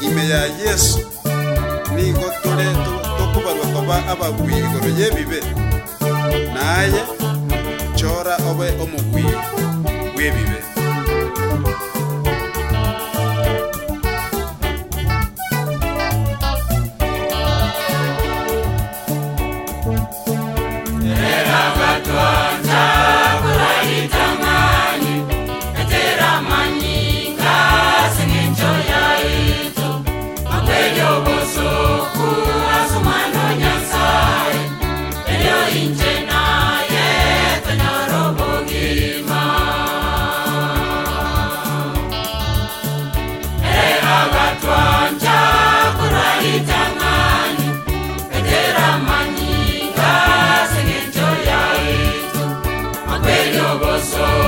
ime ya yesu n'ingotore tokubarwa kwaba abagwi igoro y'ebibe naye chora obe omugwi gw'ebibe Nova Soul.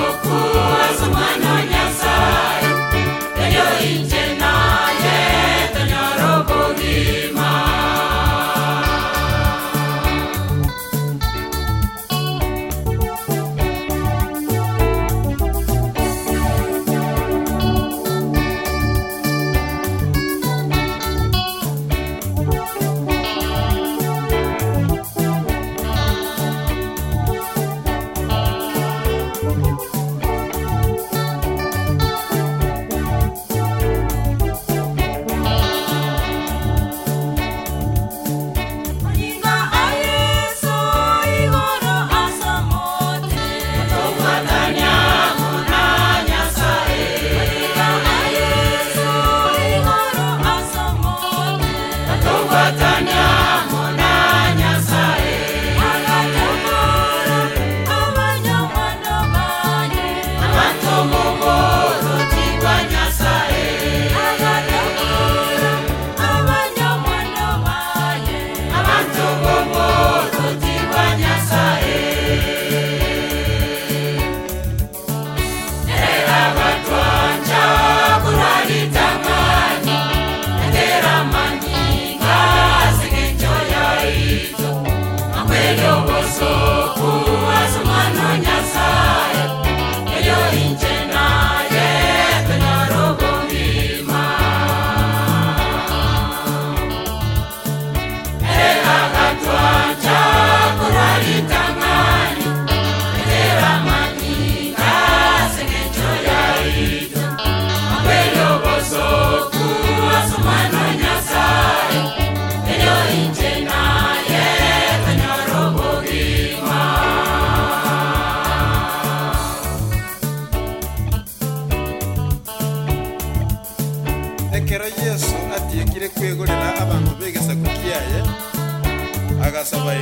graça vai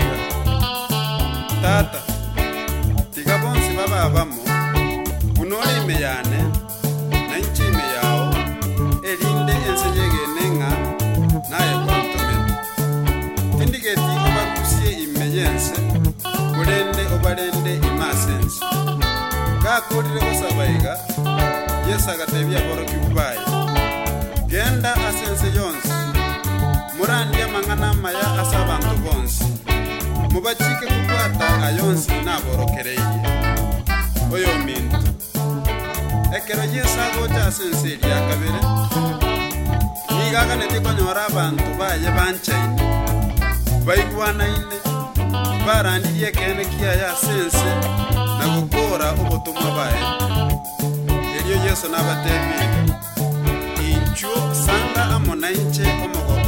Tata, diga bom se vai vai vamo. O nome me ane, nem te me ao. Elinde ense jege nenga, na e pronto me. Tendi que ti oba kusie ime jense, kurende oba rende ima sense. Ka kuri rego sa vai ga, yesa gatevia boro kubai. Genda asense jonsi, murandia mangana maya asa bantu bonsi mubacike kukwata ayonsi naborokereye oyo mintu ekero yesago jasense eriakabere igaga netikonyora abantu baye banchaine baigwanaine barandiri ekene kiaya sense na gokora obotumwa baye erio yesu nabatebire inchuo sanga amo nainche omogoko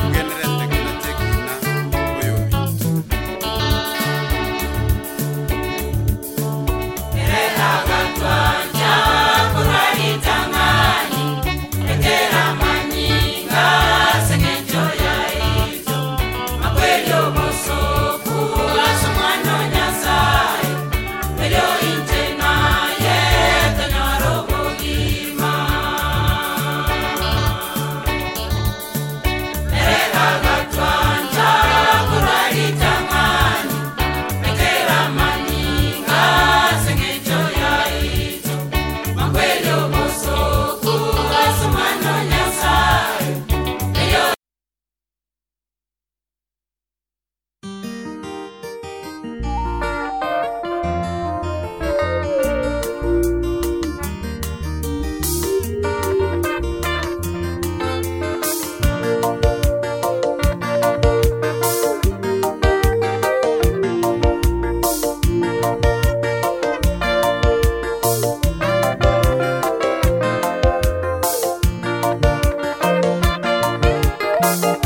Yo Soul. Bye.